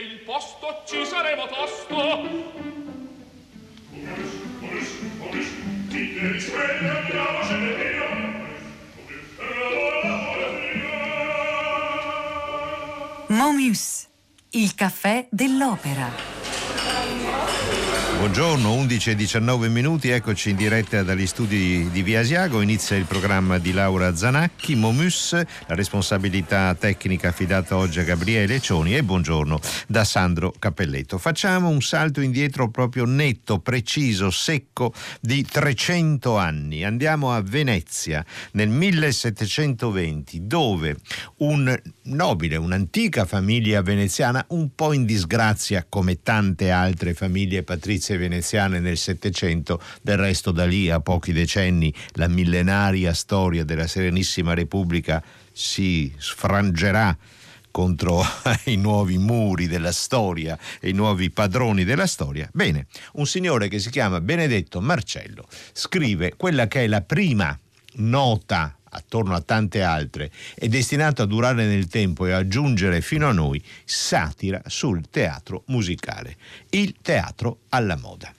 il posto, ci saremo tosto. Momus, il caffè dell'opera. Buongiorno, 11 e 19 minuti, eccoci in diretta dagli studi di Via Asiago, inizia il programma di Laura Zanacchi, Momus, la responsabilità tecnica affidata oggi a Gabriele Cioni e buongiorno da Sandro Cappelletto. Facciamo un salto indietro proprio netto, preciso, secco di 300 anni. Andiamo a Venezia nel 1720 dove un nobile, un'antica famiglia veneziana un po' in disgrazia come tante altre famiglie patrizie milizie veneziane nel Settecento, del resto da lì a pochi decenni la millenaria storia della Serenissima Repubblica si sfrangerà contro i nuovi muri della storia e i nuovi padroni della storia. Bene, un signore che si chiama Benedetto Marcello scrive quella che è la prima nota attorno a tante altre, è destinato a durare nel tempo e a giungere fino a noi, satira sul teatro musicale, il teatro alla moda.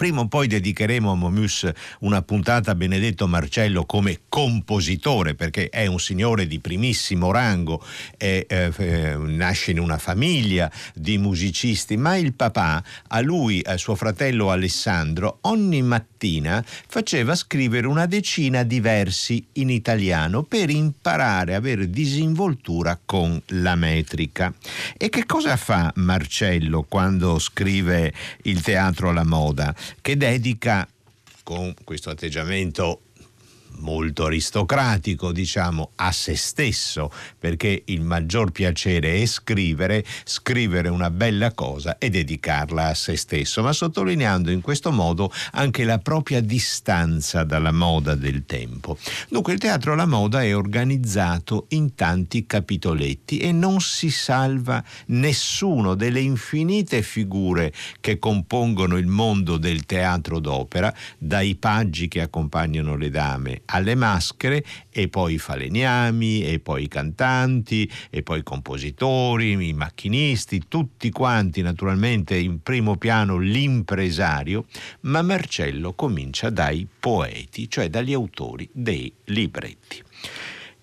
Prima o poi dedicheremo a Momus una puntata a Benedetto Marcello come compositore, perché è un signore di primissimo rango, è, eh, eh, nasce in una famiglia di musicisti, ma il papà a lui, a suo fratello Alessandro, ogni mattina faceva scrivere una decina di versi in italiano per imparare a avere disinvoltura con la metrica. E che cosa fa Marcello quando scrive il teatro alla moda? Che dedica con questo atteggiamento molto aristocratico, diciamo, a se stesso, perché il maggior piacere è scrivere, scrivere una bella cosa e dedicarla a se stesso, ma sottolineando in questo modo anche la propria distanza dalla moda del tempo. Dunque il teatro alla moda è organizzato in tanti capitoletti e non si salva nessuno delle infinite figure che compongono il mondo del teatro d'opera, dai paggi che accompagnano le dame alle maschere e poi i falegnami e poi i cantanti e poi i compositori, i macchinisti, tutti quanti naturalmente in primo piano l'impresario, ma Marcello comincia dai poeti, cioè dagli autori dei libretti.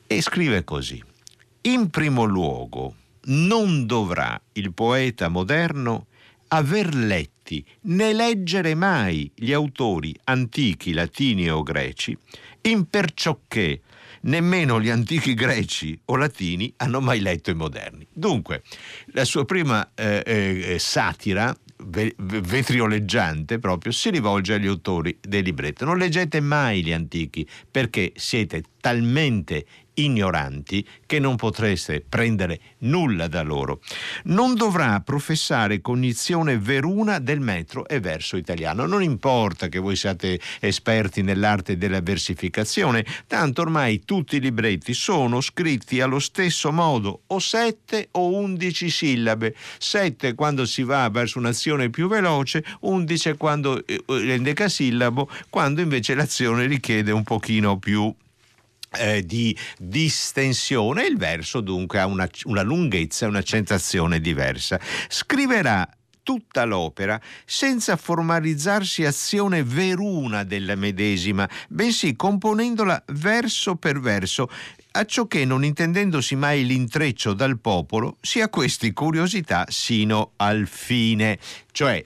E scrive così: In primo luogo non dovrà il poeta moderno aver letti né leggere mai gli autori antichi, latini o greci, imperciò nemmeno gli antichi greci o latini hanno mai letto i moderni. Dunque, la sua prima eh, eh, satira vetrioleggiante proprio si rivolge agli autori del libretto. Non leggete mai gli antichi perché siete talmente ignoranti che non potreste prendere nulla da loro. Non dovrà professare cognizione veruna del metro e verso italiano. Non importa che voi siate esperti nell'arte della versificazione, tanto ormai tutti i libretti sono scritti allo stesso modo, o sette o undici sillabe. Sette quando si va verso un'azione più veloce, undici quando eh, è eh, decasillabo, quando invece l'azione richiede un pochino più eh, di distensione, il verso dunque ha una, una lunghezza e un'accentuazione diversa. Scriverà tutta l'opera senza formalizzarsi azione veruna della medesima, bensì componendola verso per verso, acciò che non intendendosi mai l'intreccio dal popolo, sia questi curiosità sino al fine. Cioè,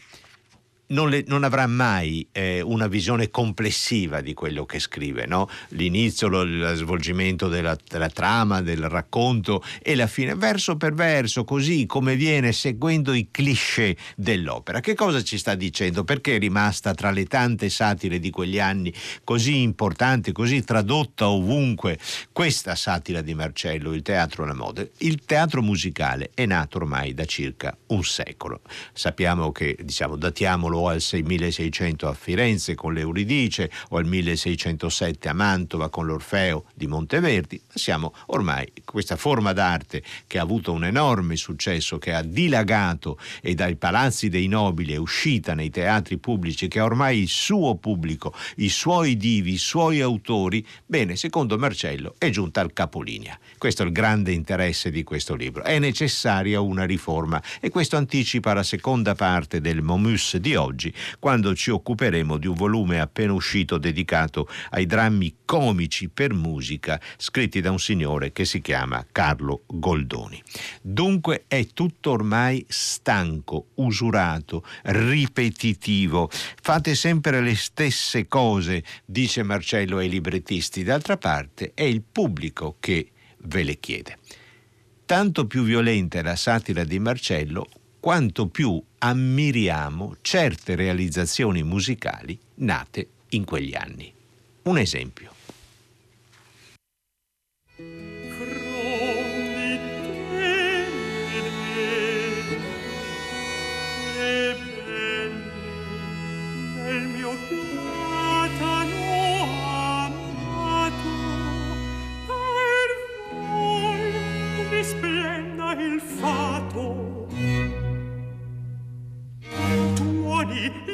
non, le, non, avrà mai eh, una visione complessiva di quello che scrive, no? l'inizio, lo, lo svolgimento della, della, trama, del racconto e la fine, verso per verso, così come viene seguendo i cliché dell'opera. Che cosa ci sta dicendo? Perché è rimasta tra le tante satire di quegli anni così importante, così tradotta ovunque questa satira di Marcello, il teatro alla moda? Il teatro musicale è nato ormai da circa un secolo. Sappiamo che, diciamo, datiamolo o al 1600 a Firenze con l'Euridice o al 1607 a Mantova con l'Orfeo di Monteverdi, ma siamo ormai questa forma d'arte che ha avuto un enorme successo, che ha dilagato e dai palazzi dei nobili è uscita nei teatri pubblici, che ha ormai il suo pubblico, i suoi divi, i suoi autori, bene, secondo Marcello è giunta al capolinea. Questo è il grande interesse di questo libro. È necessaria una riforma e questo anticipa la seconda parte del Momus di oggi, quando ci occuperemo di un volume appena uscito dedicato ai drammi comici per musica scritti da un signore che si chiama Carlo Goldoni. Dunque è tutto ormai stanco, usurato, ripetitivo. Fate sempre le stesse cose, dice Marcello ai librettisti. D'altra parte è il pubblico che ve le chiede. Tanto più violenta è la satira di Marcello, quanto più ammiriamo certe realizzazioni musicali nate in quegli anni. Un esempio.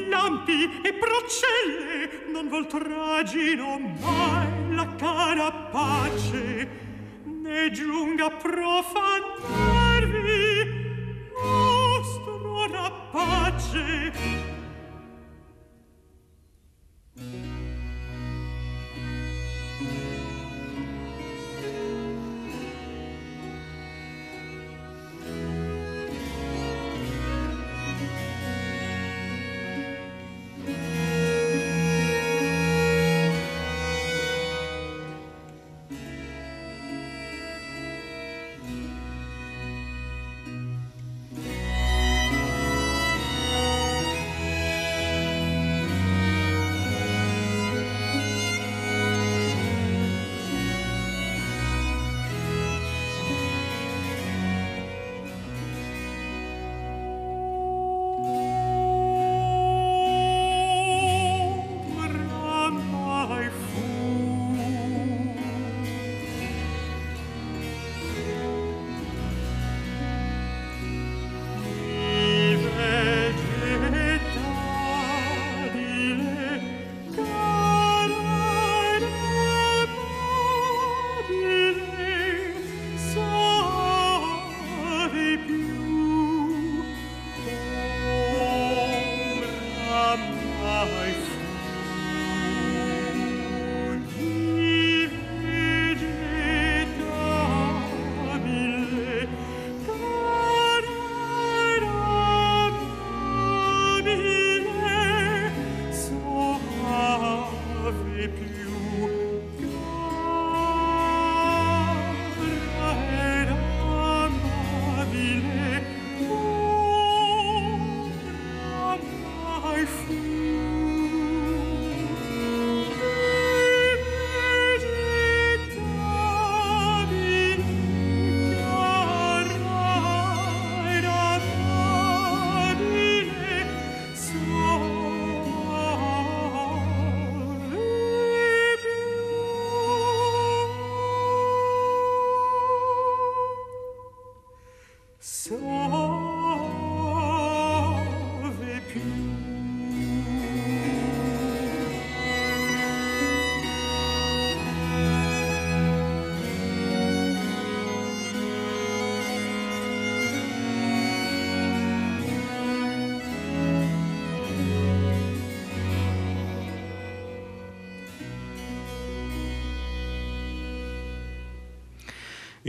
lampi e procelle, non vol tragino mai la cara pace, né giunga profanarvi nostro rapace.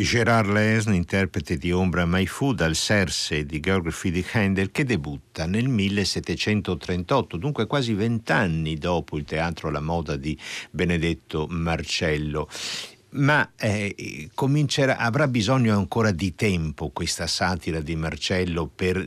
Gérard Lesne, interprete di Ombra Mai Fu dal Serse di Georg Friedrich Handel, che debutta nel 1738, dunque quasi vent'anni dopo il teatro alla moda di Benedetto Marcello. Ma eh, avrà bisogno ancora di tempo questa satira di Marcello per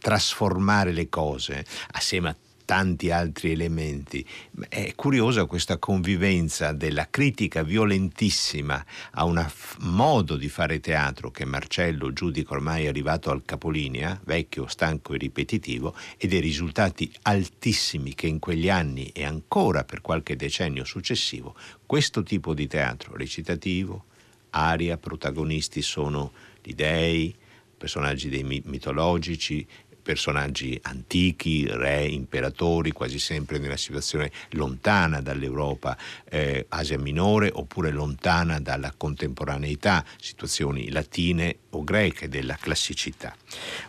trasformare le cose assieme a tanti altri elementi. È curiosa questa convivenza della critica violentissima a un modo di fare teatro che Marcello giudica ormai arrivato al capolinea, vecchio, stanco e ripetitivo, e dei risultati altissimi che in quegli anni e ancora per qualche decennio successivo questo tipo di teatro recitativo, aria, protagonisti sono gli dei, personaggi mitologici, personaggi antichi, re, imperatori, quasi sempre nella situazione lontana dall'Europa, eh, Asia minore, oppure lontana dalla contemporaneità, situazioni latine o greche della classicità.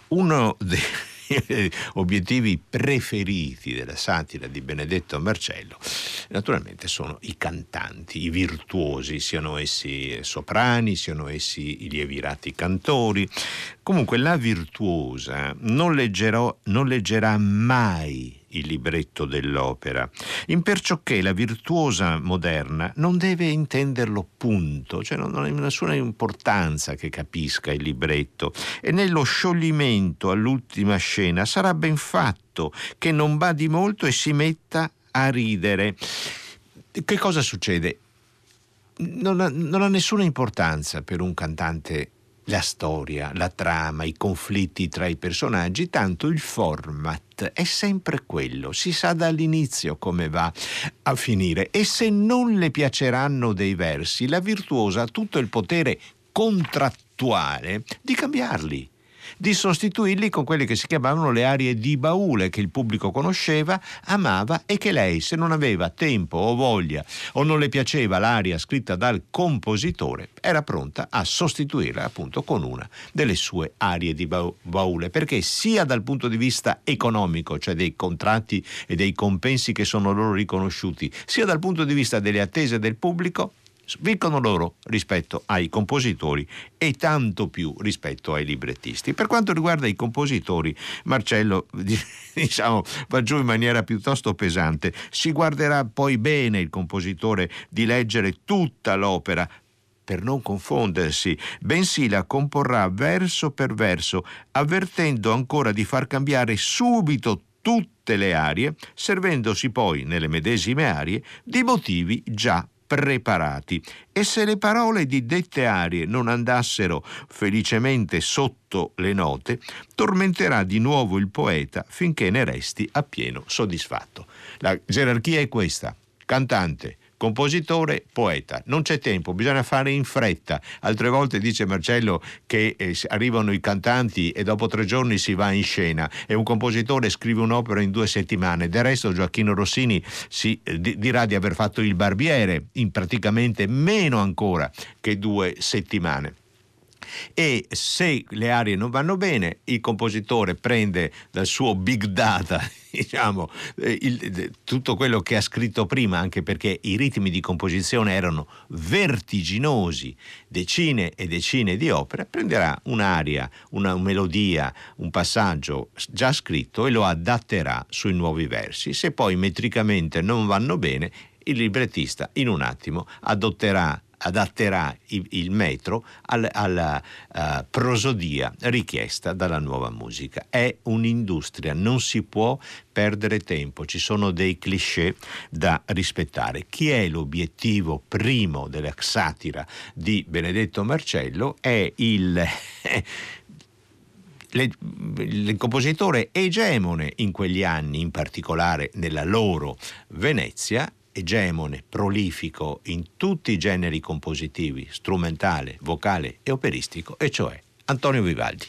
Uno dei obiettivi preferiti della satira di Benedetto Marcello, naturalmente sono i cantanti, i virtuosi, siano essi soprani, siano essi i lievirati cantori. Comunque la virtuosa non, leggerò, non leggerà mai il libretto dell'opera, imperciò che la virtuosa moderna non deve intenderlo punto, cioè non, ha nessuna importanza che capisca il libretto e nello scioglimento all'ultima scena sarà ben fatto che non badi molto e si metta a ridere. Che cosa succede? Non ha, non ha nessuna importanza per un cantante la storia, la trama, i conflitti tra i personaggi, tanto il format è sempre quello, si sa dall'inizio come va a finire. E se non le piaceranno dei versi, la virtuosa ha tutto il potere contrattuale di cambiarli di sostituirli con quelle che si chiamavano le arie di baule che il pubblico conosceva, amava e che lei, se non aveva tempo o voglia o non le piaceva l'aria scritta dal compositore, era pronta a sostituirla appunto con una delle sue arie di baule, perché sia dal punto di vista economico, cioè dei contratti e dei compensi che sono loro riconosciuti, sia dal punto di vista delle attese del pubblico, vincono loro rispetto ai compositori e tanto più rispetto ai librettisti. Per quanto riguarda i compositori, Marcello diciamo, va giù in maniera piuttosto pesante. Si guarderà poi bene il compositore di leggere tutta l'opera per non confondersi, bensì la comporrà verso per verso, avvertendo ancora di far cambiare subito tutte le arie, servendosi poi nelle medesime arie di motivi già preparati e se le parole di dette arie non andassero felicemente sotto le note, tormenterà di nuovo il poeta finché ne resti appieno soddisfatto. La gerarchia è questa. Cantante, compositore, poeta. Non c'è tempo, bisogna fare in fretta. Altre volte dice Marcello che eh, arrivano i cantanti e dopo tre giorni si va in scena e un compositore scrive un'opera in due settimane. Del resto Gioacchino Rossini si eh, dirà di aver fatto il barbiere in praticamente meno ancora che due settimane e se le arie non vanno bene il compositore prende dal suo big data diciamo, eh, il, tutto quello che ha scritto prima anche perché i ritmi di composizione erano vertiginosi decine e decine di opere prenderà un'aria una melodia un passaggio già scritto e lo adatterà sui nuovi versi. Se poi metricamente non vanno bene il librettista in un attimo adotterà adatterà il, metro al, alla uh, prosodia richiesta dalla nuova musica. È un'industria, non si può perdere tempo, ci sono dei cliché da rispettare. Chi è l'obiettivo primo della satira di Benedetto Marcello? È il... il compositore egemone in quegli anni, in particolare nella loro Venezia, egemone, prolifico in tutti i generi compositivi, strumentale, vocale e operistico, e cioè Antonio Vivaldi.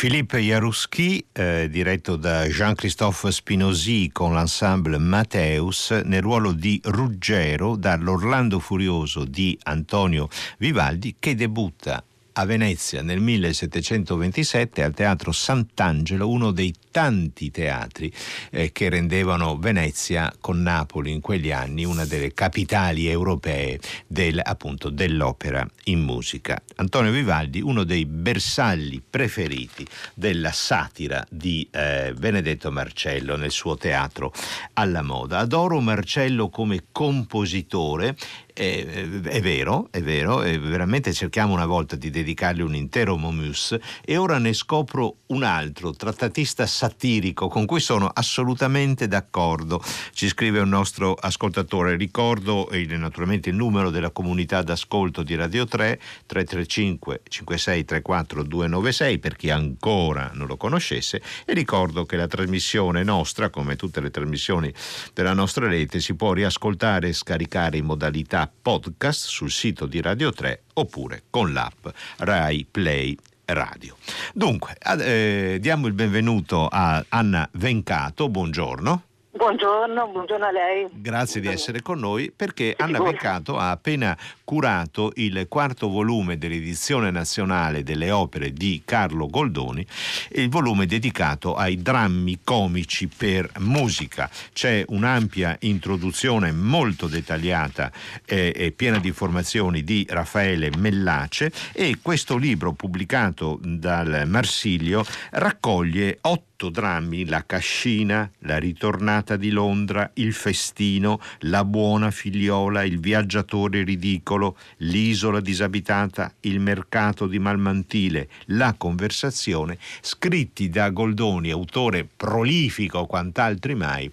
Philippe Jaruski, eh, diretto da Jean-Christophe Spinosi con l'ensemble Matteus, nel ruolo di Ruggero dall'Orlando Furioso di Antonio Vivaldi, che debutta a Venezia nel 1727 al Teatro Sant'Angelo, uno dei tanti teatri eh, che rendevano Venezia con Napoli in quegli anni una delle capitali europee del, appunto, dell'opera in musica. Antonio Vivaldi, uno dei bersagli preferiti della satira di eh, Benedetto Marcello nel suo teatro alla moda. Adoro Marcello come compositore è, è, vero, è vero, e veramente cerchiamo una volta di dedicargli un intero Momus. E ora ne scopro un altro, trattatista satirico, con cui sono assolutamente d'accordo. Ci scrive un nostro ascoltatore, ricordo il, naturalmente il numero della comunità d'ascolto di Radio 3, 335 5634 296 per chi ancora non lo conoscesse. E ricordo che la trasmissione nostra, come tutte le trasmissioni della nostra rete, si può riascoltare e scaricare in modalità podcast sul sito di Radio 3 oppure con l'app Rai Play Radio. Dunque, eh, diamo il benvenuto a Anna Vencato, buongiorno. Buongiorno, buongiorno a lei. Grazie di essere con noi perché Anna Vencato ha appena curato il quarto volume dell'edizione nazionale delle opere di Carlo Goldoni, il volume dedicato ai drammi comici per musica. C'è un'ampia introduzione molto dettagliata eh, e piena di informazioni di Raffaele Mellace e questo libro pubblicato dal Marsilio raccoglie otto drammi La cascina, La ritornata di Londra, Il festino, La buona figliola, Il viaggiatore ridicolo, L'isola disabitata, Il mercato di Malmantile, La conversazione, scritti da Goldoni, autore prolifico quant'altri mai,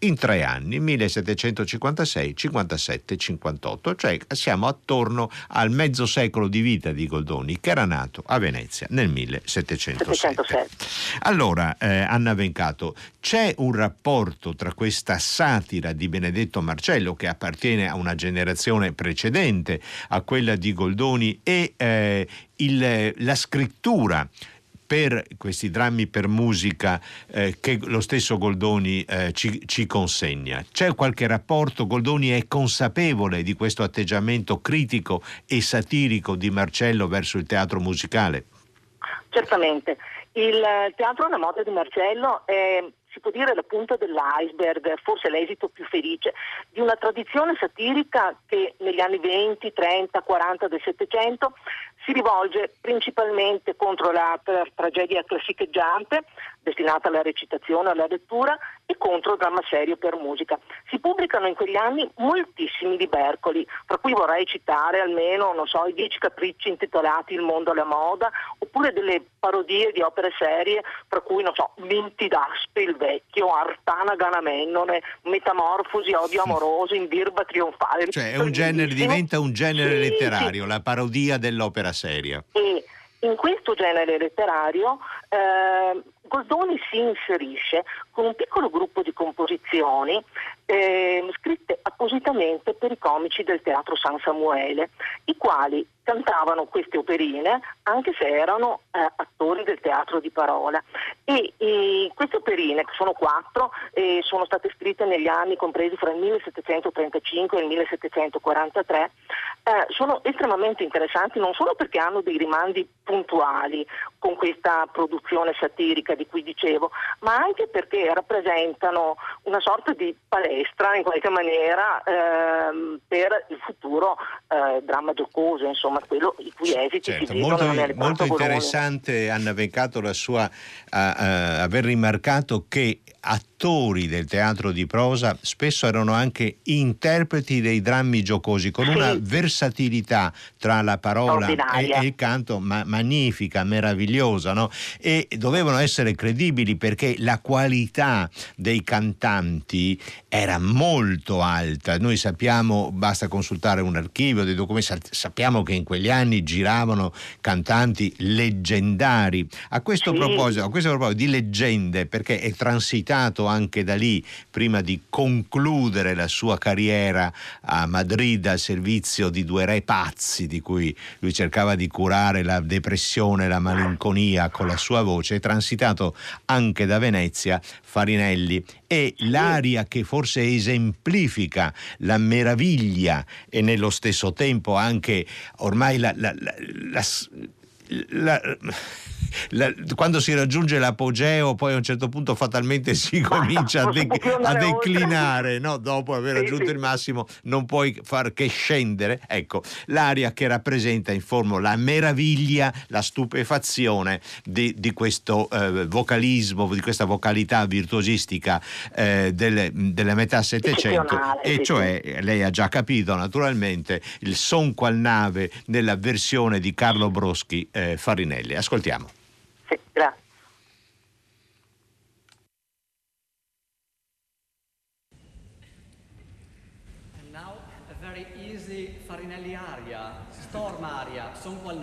in tre anni, 1756, 57, 58, cioè siamo attorno al mezzo secolo di vita di Goldoni che era nato a Venezia nel 1707. 707. Allora, eh, Anna Vencato, c'è un rapporto tra questa satira di Benedetto Marcello che appartiene a una generazione precedente a quella di Goldoni e eh, il, la scrittura per questi drammi per musica eh, che lo stesso Goldoni eh, ci, ci, consegna. C'è qualche rapporto? Goldoni è consapevole di questo atteggiamento critico e satirico di Marcello verso il teatro musicale? Certamente. Il teatro alla moda di Marcello è si può dire la punta dell'iceberg, forse l'esito più felice, di una tradizione satirica che negli anni 20, 30, 40 del Settecento si rivolge principalmente contro la tragedia classicheggiante, destinata alla recitazione, alla lettura, e contro il dramma serio per musica. Si pubblicano in quegli anni moltissimi libercoli, tra cui vorrei citare almeno, non so, i dieci capricci intitolati Il mondo alla moda, oppure delle parodie di opere serie, tra cui, non so, Minti d'Aspe, il vecchio, Artana Ganamennone, Metamorfosi, Odio amoroso, in Birba trionfale. Cioè è un genere, diventa un genere sì, letterario, sì. la parodia dell'opera seria. E in questo genere letterario eh, Goldoni si inserisce con un piccolo gruppo di composizioni eh, scritte appositamente per i comici del Teatro San Samuele, i quali cantavano queste operine anche se erano eh, attori del teatro di parola. E, e queste operine, che sono quattro, eh, sono state scritte negli anni compresi fra il 1735 e il 1743, eh, sono estremamente interessanti non solo perché hanno dei rimandi puntuali con questa produzione satirica di cui dicevo, ma anche perché rappresentano una sorta di palestra in qualche maniera ehm, per il futuro eh, dramma giocoso, insomma, quello i cui esiti certo, si molto, molto interessante Anna Vencato la sua uh, uh, aver rimarcato che attori del teatro di prosa spesso erano anche interpreti dei drammi giocosi con una versatilità tra la parola e, e, il canto ma, magnifica, meravigliosa no? e dovevano essere credibili perché la qualità dei cantanti era molto alta noi sappiamo, basta consultare un archivio dei documenti, sappiamo che in quegli anni giravano cantanti leggendari a questo, sì. proposito, a questo proposito di leggende perché è transitato iniziato anche da lì, prima di concludere la sua carriera a Madrid al servizio di due re pazzi di cui lui cercava di curare la depressione, la malinconia con la sua voce, è transitato anche da Venezia Farinelli. E l'aria che forse esemplifica la meraviglia e nello stesso tempo anche ormai la, la, la, la la, quando si raggiunge l'apogeo poi a un certo punto fatalmente si comincia a, de- a declinare, no? dopo aver raggiunto sì, il massimo non puoi far che scendere. Ecco, l'aria che rappresenta in forma la meraviglia, la stupefazione di, di questo eh, vocalismo, di questa vocalità virtuosistica eh, delle, della metà Settecento, e cioè, lei ha già capito naturalmente, il son qual nave nella versione di Carlo Broschi eh, Farinelli. Ascoltiamo. Sì, grazie. And now a very easy Farinelli aria, storm aria, son qual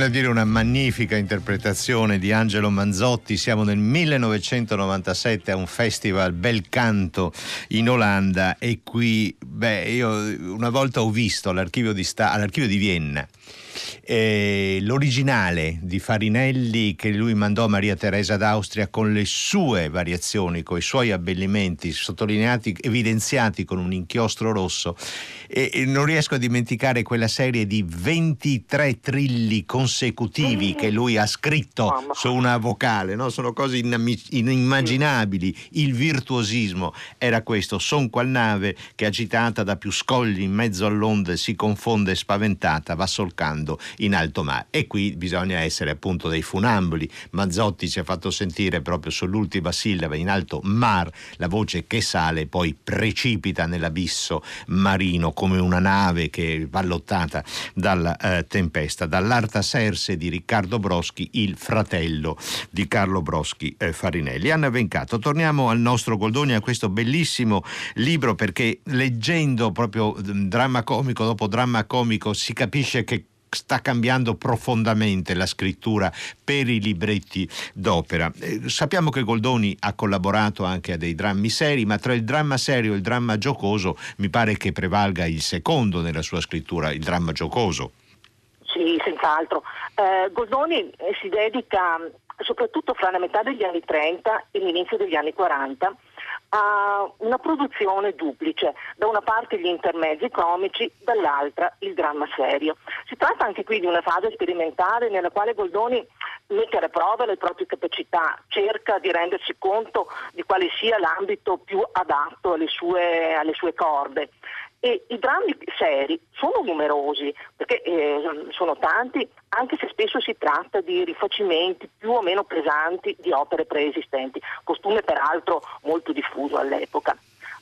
nave. Bisogna dire una magnifica interpretazione di Angelo Manzotti. Siamo nel 1997 a un festival Bel Canto in Olanda e qui, beh, io una volta ho visto all'archivio di, Sta- all'archivio di Vienna eh, l'originale di Farinelli che lui mandò a Maria Teresa d'Austria con le sue variazioni, con i suoi abbellimenti sottolineati, evidenziati con un inchiostro rosso. E, e non riesco a dimenticare quella serie di 23 trilli consecutivi che lui ha scritto su una vocale, no? sono cose inimmaginabili, il virtuosismo era questo, son qual nave che agitata da più scogli in mezzo all'onde si confonde spaventata, va solcando in alto mare. E qui bisogna essere appunto dei funamboli. Mazzotti ci ha fatto sentire proprio sull'ultima sillaba in alto mar la voce che sale e poi precipita nell'abisso marino come una nave che ballottata dalla eh, tempesta. Dall'Arta Serse di Riccardo Broschi, il fratello di Carlo Broschi eh, Farinelli. Anna Vencato, torniamo al nostro Goldoni, a questo bellissimo libro perché leggendo proprio mm, dramma comico dopo dramma comico si capisce che sta cambiando profondamente la scrittura per i libretti d'opera. Eh, sappiamo che Goldoni ha collaborato anche a dei drammi seri, ma tra il dramma serio e il dramma giocoso mi pare che prevalga il secondo nella sua scrittura, il dramma giocoso. Sì, senz'altro. Eh, Goldoni eh, si dedica soprattutto fra la metà degli anni 30 e l'inizio degli anni 40 a una produzione duplice, da una parte gli intermezzi comici, dall'altra il dramma serio. Si tratta anche qui di una fase sperimentale nella quale Goldoni mette a prova le proprie capacità, cerca di rendersi conto di quale sia l'ambito più adatto alle sue, alle sue corde e i drammi seri sono numerosi, perché eh, sono tanti, anche se spesso si tratta di rifacimenti più o meno pesanti di opere preesistenti, costume peraltro molto diffuso all'epoca.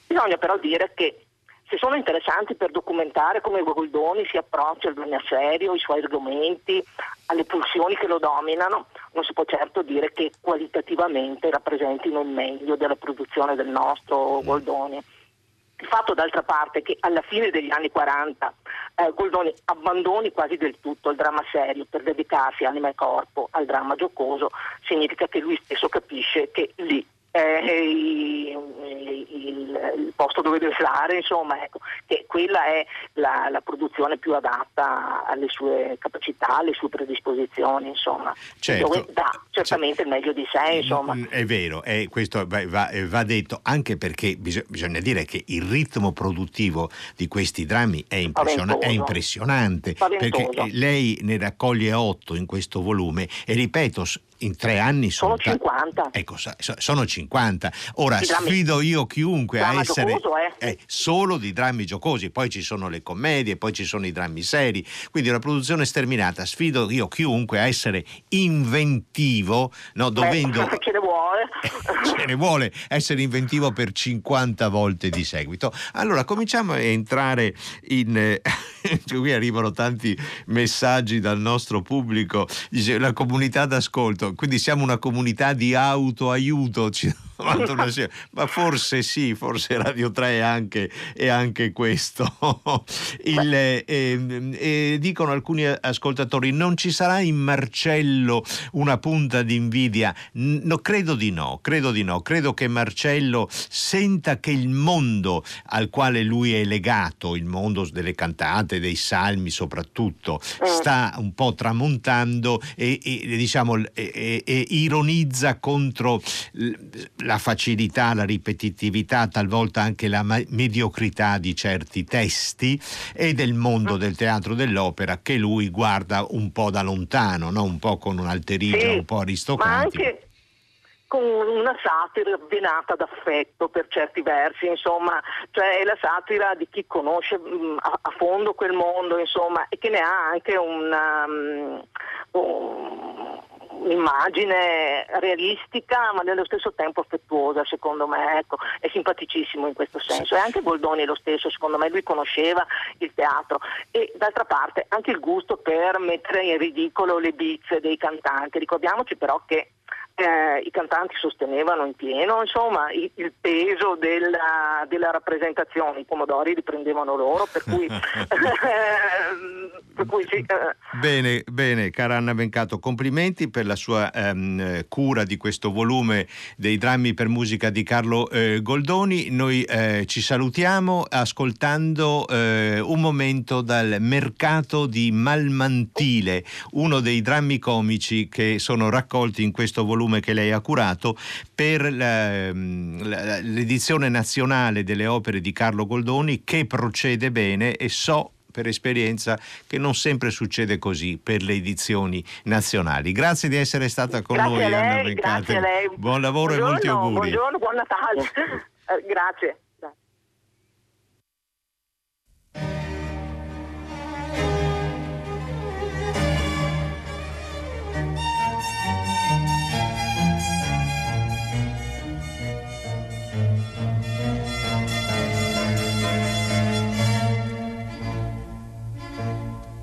Bisogna però dire che se sono interessanti per documentare come Goldoni si approccia al dramma serio, i suoi argomenti, alle pulsioni che lo dominano, non si può certo dire che qualitativamente rappresentino il meglio della produzione del nostro Goldoni. Il fatto d'altra parte che alla fine degli anni 40 eh, Goldoni abbandoni quasi del tutto il dramma serio per dedicarsi anima e corpo al dramma giocoso significa che lui stesso capisce che lì eh, il, il, il, posto dove deve stare, insomma, ecco, che quella è la, la, produzione più adatta alle sue capacità, alle sue predisposizioni, insomma, certo. dove dà certamente il meglio di sé, insomma. Mm, è vero, è, questo va, va, va, detto anche perché bisog- bisogna dire che il ritmo produttivo di questi drammi è, impression- è impressionante, Spaventoso. perché lei ne raccoglie otto in questo volume e ripeto, in tre anni sono, sono 50. Ecco, sono 50. Ora sfido io chiunque a essere giocoso, eh? eh, solo di drammi giocosi, poi ci sono le commedie, poi ci sono i drammi seri, quindi una produzione sterminata. Sfido io chiunque a essere inventivo, no, dovendo eh, ce ne vuole. ce ne vuole essere inventivo per 50 volte di seguito. Allora, cominciamo a entrare in eh, qui arrivano tanti messaggi dal nostro pubblico, dice la comunità d'ascolto quindi siamo una comunità di autoaiuto. Ma forse sì, forse Radio 3 è anche, è anche questo. Il, eh, eh, dicono alcuni ascoltatori, non ci sarà in Marcello una punta di invidia? No, credo di no, credo di no. Credo che Marcello senta che il mondo al quale lui è legato, il mondo delle cantate, dei salmi soprattutto, mm. sta un po' tramontando e, e diciamo, e, e ironizza contro la facilità, la ripetitività, talvolta anche la mediocrità di certi testi e del mondo del teatro dell'opera che lui guarda un po' da lontano, no? un po' con un'alterigia sì, un po' aristocratica. Ma anche con una satira avvenata d'affetto per certi versi, insomma, cioè è la satira di chi conosce mh, a, a, fondo quel mondo, insomma, e che ne ha anche una, um, un'immagine realistica ma nello stesso tempo affettuosa secondo me, ecco, è simpaticissimo in questo senso. E anche Boldoni lo stesso secondo me, lui conosceva il teatro. E d'altra parte anche il gusto per mettere in ridicolo le bizze dei cantanti, ricordiamoci però che eh, i cantanti sostenevano in pieno insomma, il, il peso della, della, rappresentazione, i pomodori li prendevano loro, per cui, per cui sì. Eh. Bene, bene, cara Anna Vencato, complimenti per la sua ehm, cura di questo volume dei drammi per musica di Carlo eh, Goldoni. Noi eh, ci salutiamo ascoltando eh, un momento dal mercato di Malmantile, uno dei drammi comici che sono raccolti in questo volume volume che lei ha curato per la, la, l'edizione nazionale delle opere di Carlo Goldoni che procede bene e so per esperienza che non sempre succede così per le edizioni nazionali. Grazie di essere stata con grazie noi lei, Anna Beccate. Buon lavoro buongiorno, e molti auguri. Buongiorno, buon Natale. Eh, grazie.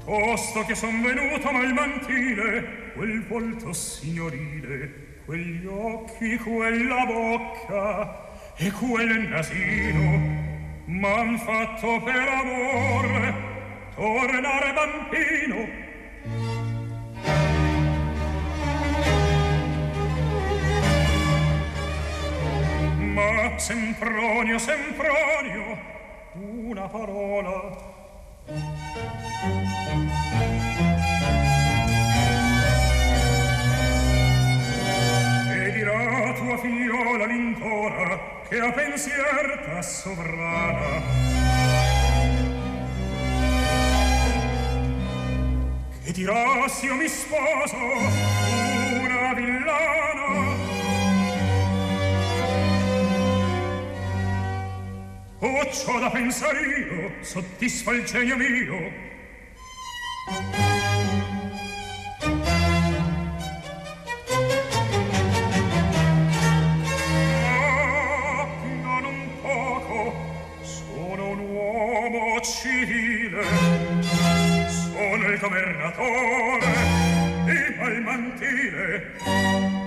Posto che son venuto mal mantile, quel volto signorile, quegli occhi, quella bocca e quel nasino m'han fatto per amore tornare bambino. Ma Sempronio, Sempronio, una parola e dirà tua figliola l'intora che a pensier sovrana. Che dirà s'io mi sposo una villana Oh, c'ho da pensar io, soddisfa il genio mio. Ma non poco, sono un uomo civile, sono il governatore di Palmantile.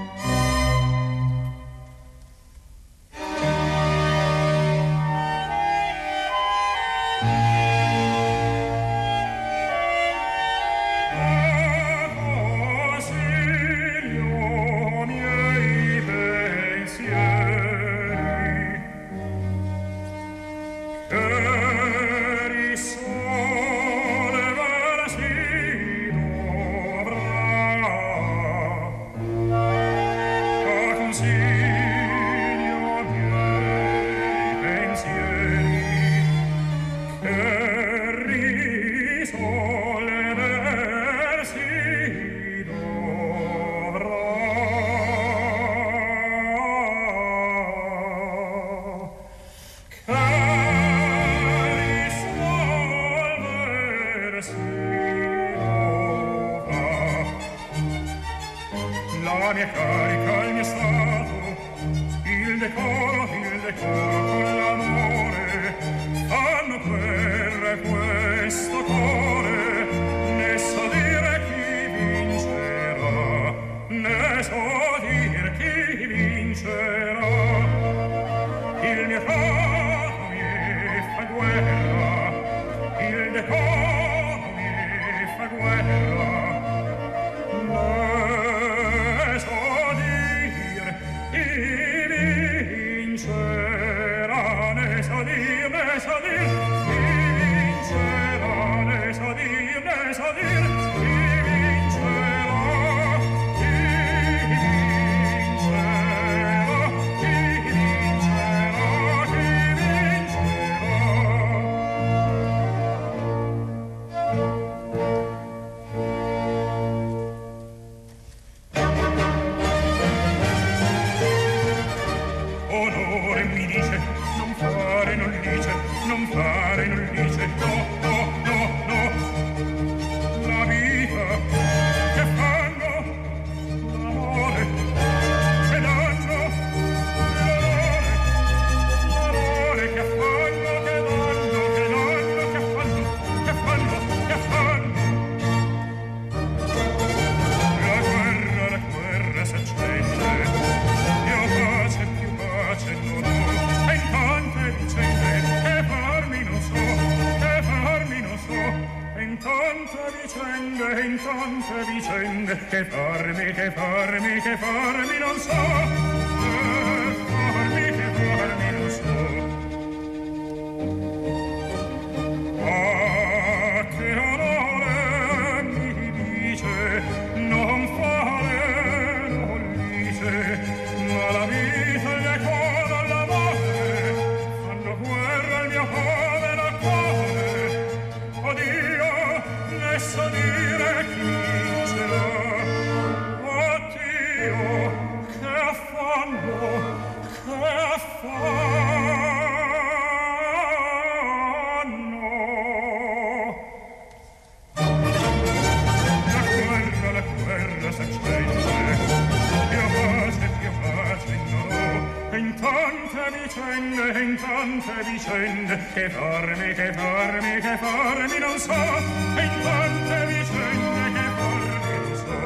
Tante vicende, e in tante vicende, che farmi, che farmi, che farmi non so. E in tante vicende, che farmi non so.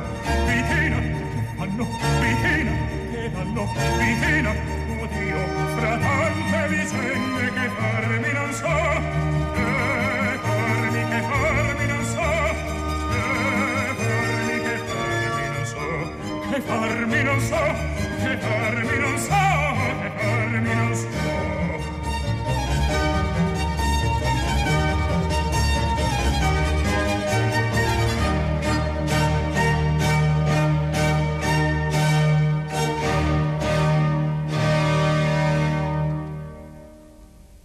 Vitina, che fanno, vitina, che fanno, vitina, oddio, fra tante vicende, non so. Che farmi non so. Che farmi non so. Che farmi non so. Che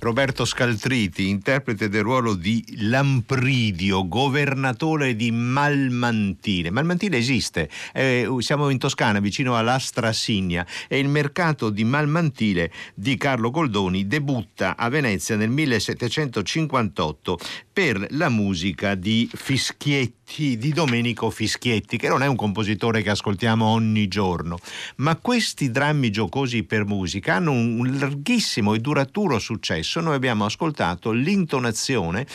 Roberto Scaltriti, interprete del ruolo di Lampridio, governatore di Malmantine. Malmantine esiste, eh, siamo in Toscana, vicino all'Astrasigna e il mercato di Malmantine di Carlo Goldoni debutta a Venezia nel 1758 per la musica di Fischietti, di Domenico Fischietti, che non è un compositore che ascoltiamo ogni giorno, ma questi drammi giocosi per musica hanno un larghissimo e duraturo successo. Noi abbiamo ascoltato l'intonazione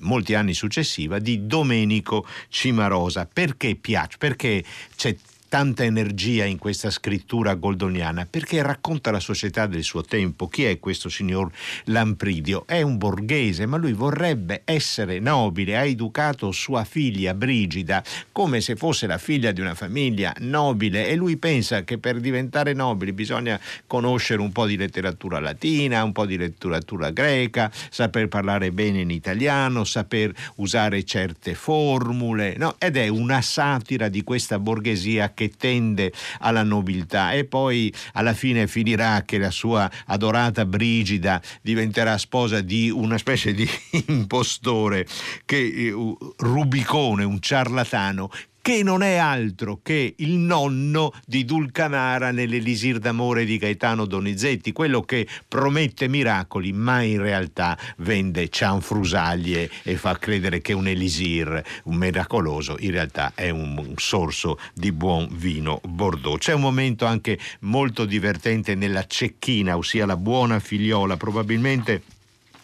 molti anni successiva di Domenico Cimarosa. Perché piace? Perché c'è tanta energia in questa scrittura goldoniana? Perché racconta la società del suo tempo. Chi è questo signor Lampridio? È un borghese, ma lui vorrebbe essere nobile. Ha educato sua figlia Brigida come se fosse la figlia di una famiglia nobile e lui pensa che per diventare nobili bisogna conoscere un po' di letteratura latina, un po' di letteratura greca, saper parlare bene in italiano, saper usare certe formule, no? ed è una satira di questa borghesia che tende alla nobiltà. E poi alla fine finirà che la sua adorata Brigida diventerà sposa di una specie di impostore che eh, Rubicone, un ciarlatano che non è altro che il nonno di Dulcanara nell'Elisir d'amore di Gaetano Donizetti, quello che promette miracoli ma in realtà vende cianfrusaglie e fa credere che un elisir, un miracoloso, in realtà è un, sorso di buon vino Bordeaux. C'è un momento anche molto divertente nella cecchina, ossia la buona figliola, probabilmente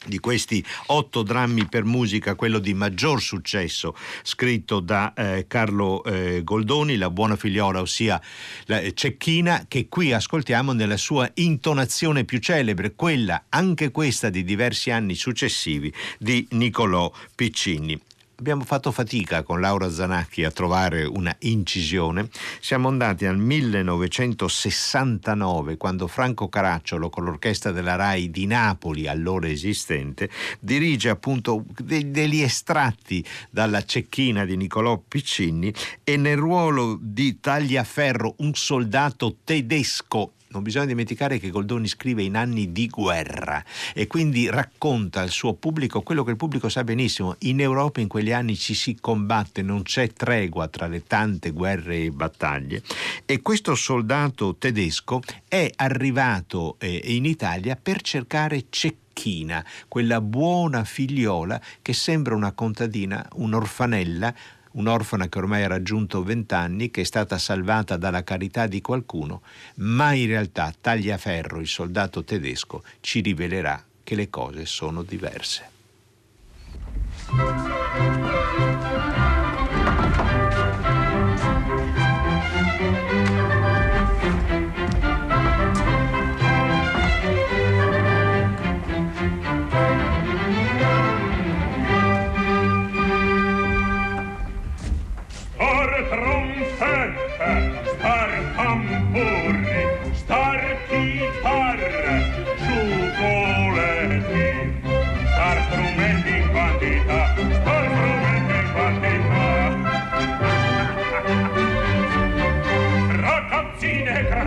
di questi otto drammi per musica, quello di maggior successo, scritto da eh, Carlo eh, Goldoni, La buona figliola, ossia la Cecchina, che qui ascoltiamo nella sua intonazione più celebre, quella anche questa di diversi anni successivi di Niccolò Piccini. Abbiamo fatto fatica con Laura Zanacchi a trovare una incisione. Siamo andati al 1969, quando Franco Caracciolo, con l'orchestra della RAI di Napoli, allora esistente, dirige appunto de- degli estratti dalla cecchina di Niccolò Piccini e nel ruolo di Tagliaferro, un soldato tedesco non bisogna dimenticare che Goldoni scrive in anni di guerra e quindi racconta al suo pubblico quello che il pubblico sa benissimo. In Europa in quegli anni ci si combatte, non c'è tregua tra le tante guerre e battaglie. E questo soldato tedesco è arrivato eh, in Italia per cercare Cecchina, quella buona figliola che sembra una contadina, un'orfanella, un'orfana che ormai ha raggiunto vent'anni, che è stata salvata dalla carità di qualcuno, ma in realtà Tagliaferro, il soldato tedesco, ci rivelerà che le cose sono diverse.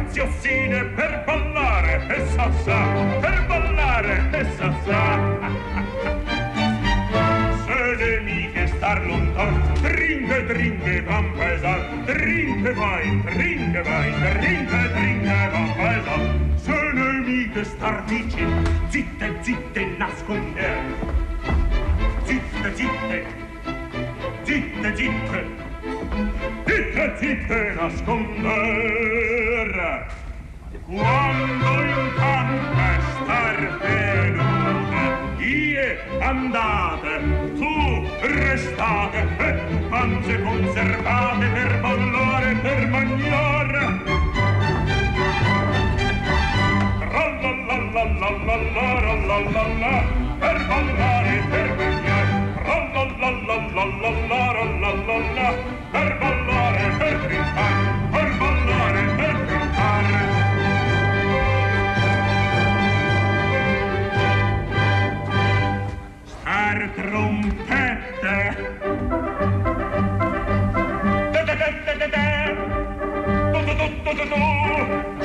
Graziossine per ballare e sa sa, per ballare e sa sa. Se le miche star lontan, trinche, trinche, van paesar, trinche vai, trinche vai, trinche, trinche, van paesar. Se le miche star vicin, zitte, zitte, nasconder. Zitte, zitte, zitte, zitte, Zitte, zitte, nasconder. Quando in campo star venuta, ie andate, tu restate, e panze conservate per ballare, per mangiare. Trallallallallallallallallalla, per ballare, per mangiare per ballare, per trincare, per ballare, per trincare. Star trompette. Da da da da da da. Do do do do do.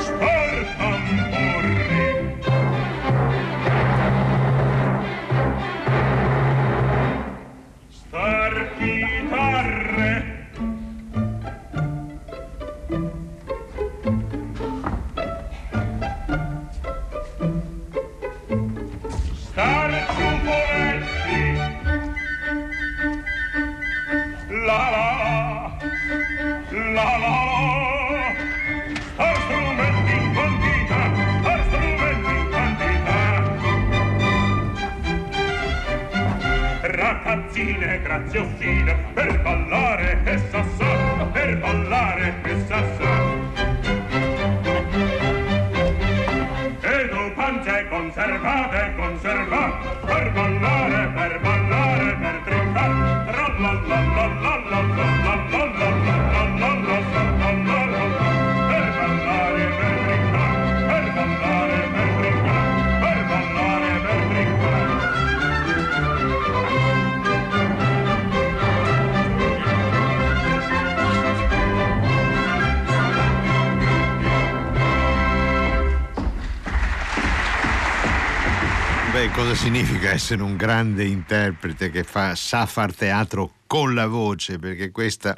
Essere un grande interprete che fa, sa far teatro con la voce? Perché questa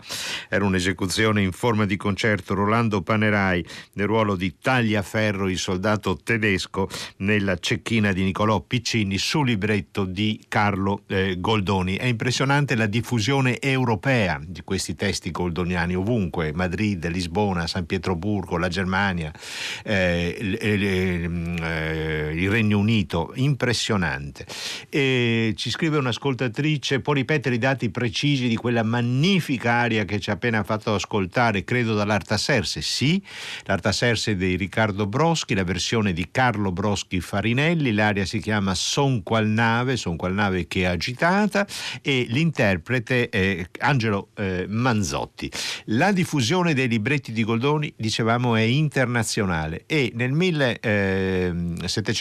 era un'esecuzione in forma di concerto. Rolando Panerai nel ruolo di Tagliaferro, il soldato tedesco, nella cecchina di Nicolò Piccini su libretto di Carlo eh, Goldoni. È impressionante la diffusione europea di questi testi goldoniani ovunque, Madrid, Lisbona, San Pietroburgo, la Germania, eh, il- eh, il Regno Unito, impressionante. E ci scrive un'ascoltatrice, può ripetere i dati precisi di quella magnifica aria che ci ha appena fatto ascoltare, credo dall'Artaserse? Sì, l'Artaserse di Riccardo Broschi, la versione di Carlo Broschi Farinelli, l'aria si chiama Son qual nave, Son qual nave che è agitata e l'interprete è Angelo eh, Manzotti. La diffusione dei libretti di Goldoni, dicevamo, è internazionale e nel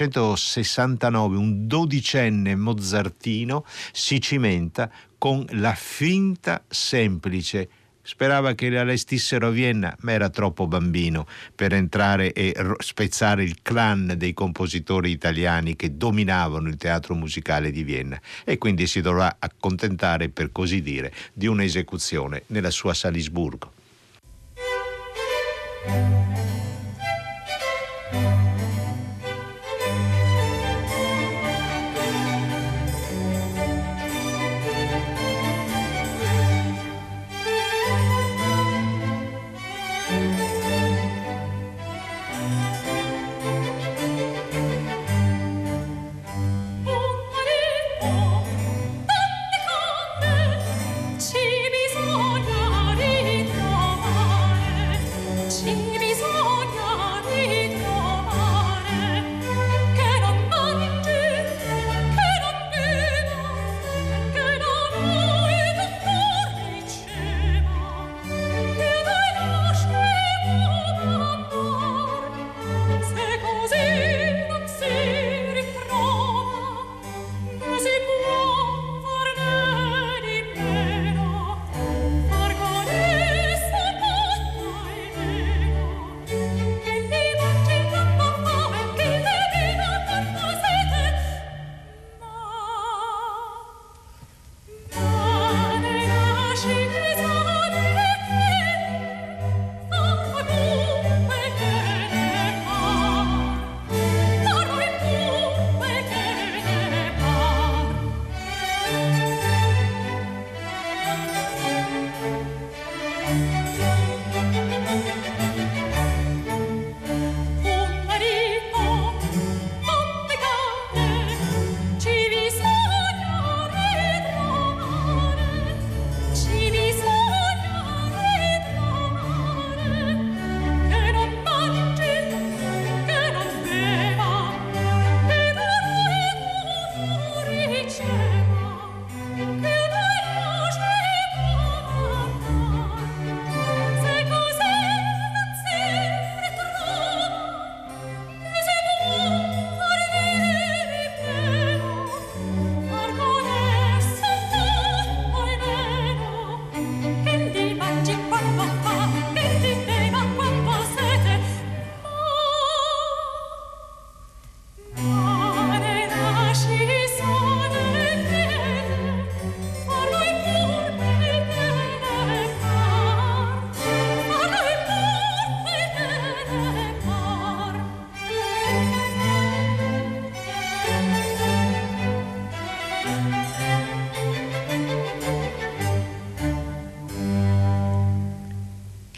1769 un dodicenne mozartino si cimenta con la finta semplice. Sperava che le allestissero a Vienna, ma era troppo bambino per entrare e spezzare il clan dei compositori italiani che dominavano il teatro musicale di Vienna e quindi si dovrà accontentare, per così dire, di un'esecuzione nella sua Salisburgo.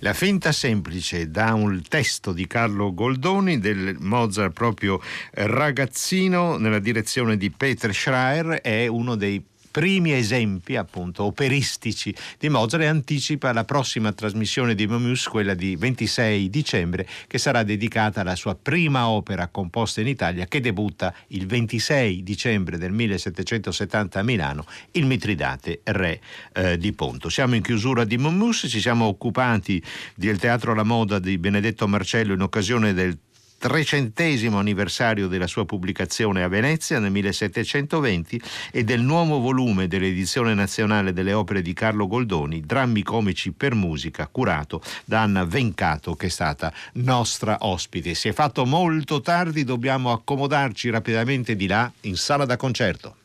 La finta semplice da un testo di Carlo Goldoni del Mozart proprio ragazzino nella direzione di Peter Schreier è uno dei primi esempi appunto operistici di Mozart e anticipa la prossima trasmissione di Momus, quella di 26 dicembre, che sarà dedicata alla sua prima opera composta in Italia che debutta il 26 dicembre del 1770 a Milano, il Mitridate Re eh, di Ponto. Siamo in chiusura di Momus, ci siamo occupati del Teatro alla Moda di Benedetto Marcello in occasione del trecentesimo anniversario della sua pubblicazione a Venezia nel 1720 e del nuovo volume dell'edizione nazionale delle opere di Carlo Goldoni, Drammi comici per musica, curato da Anna Vencato, che è stata nostra ospite. Si è fatto molto tardi, dobbiamo accomodarci rapidamente di là in sala da concerto.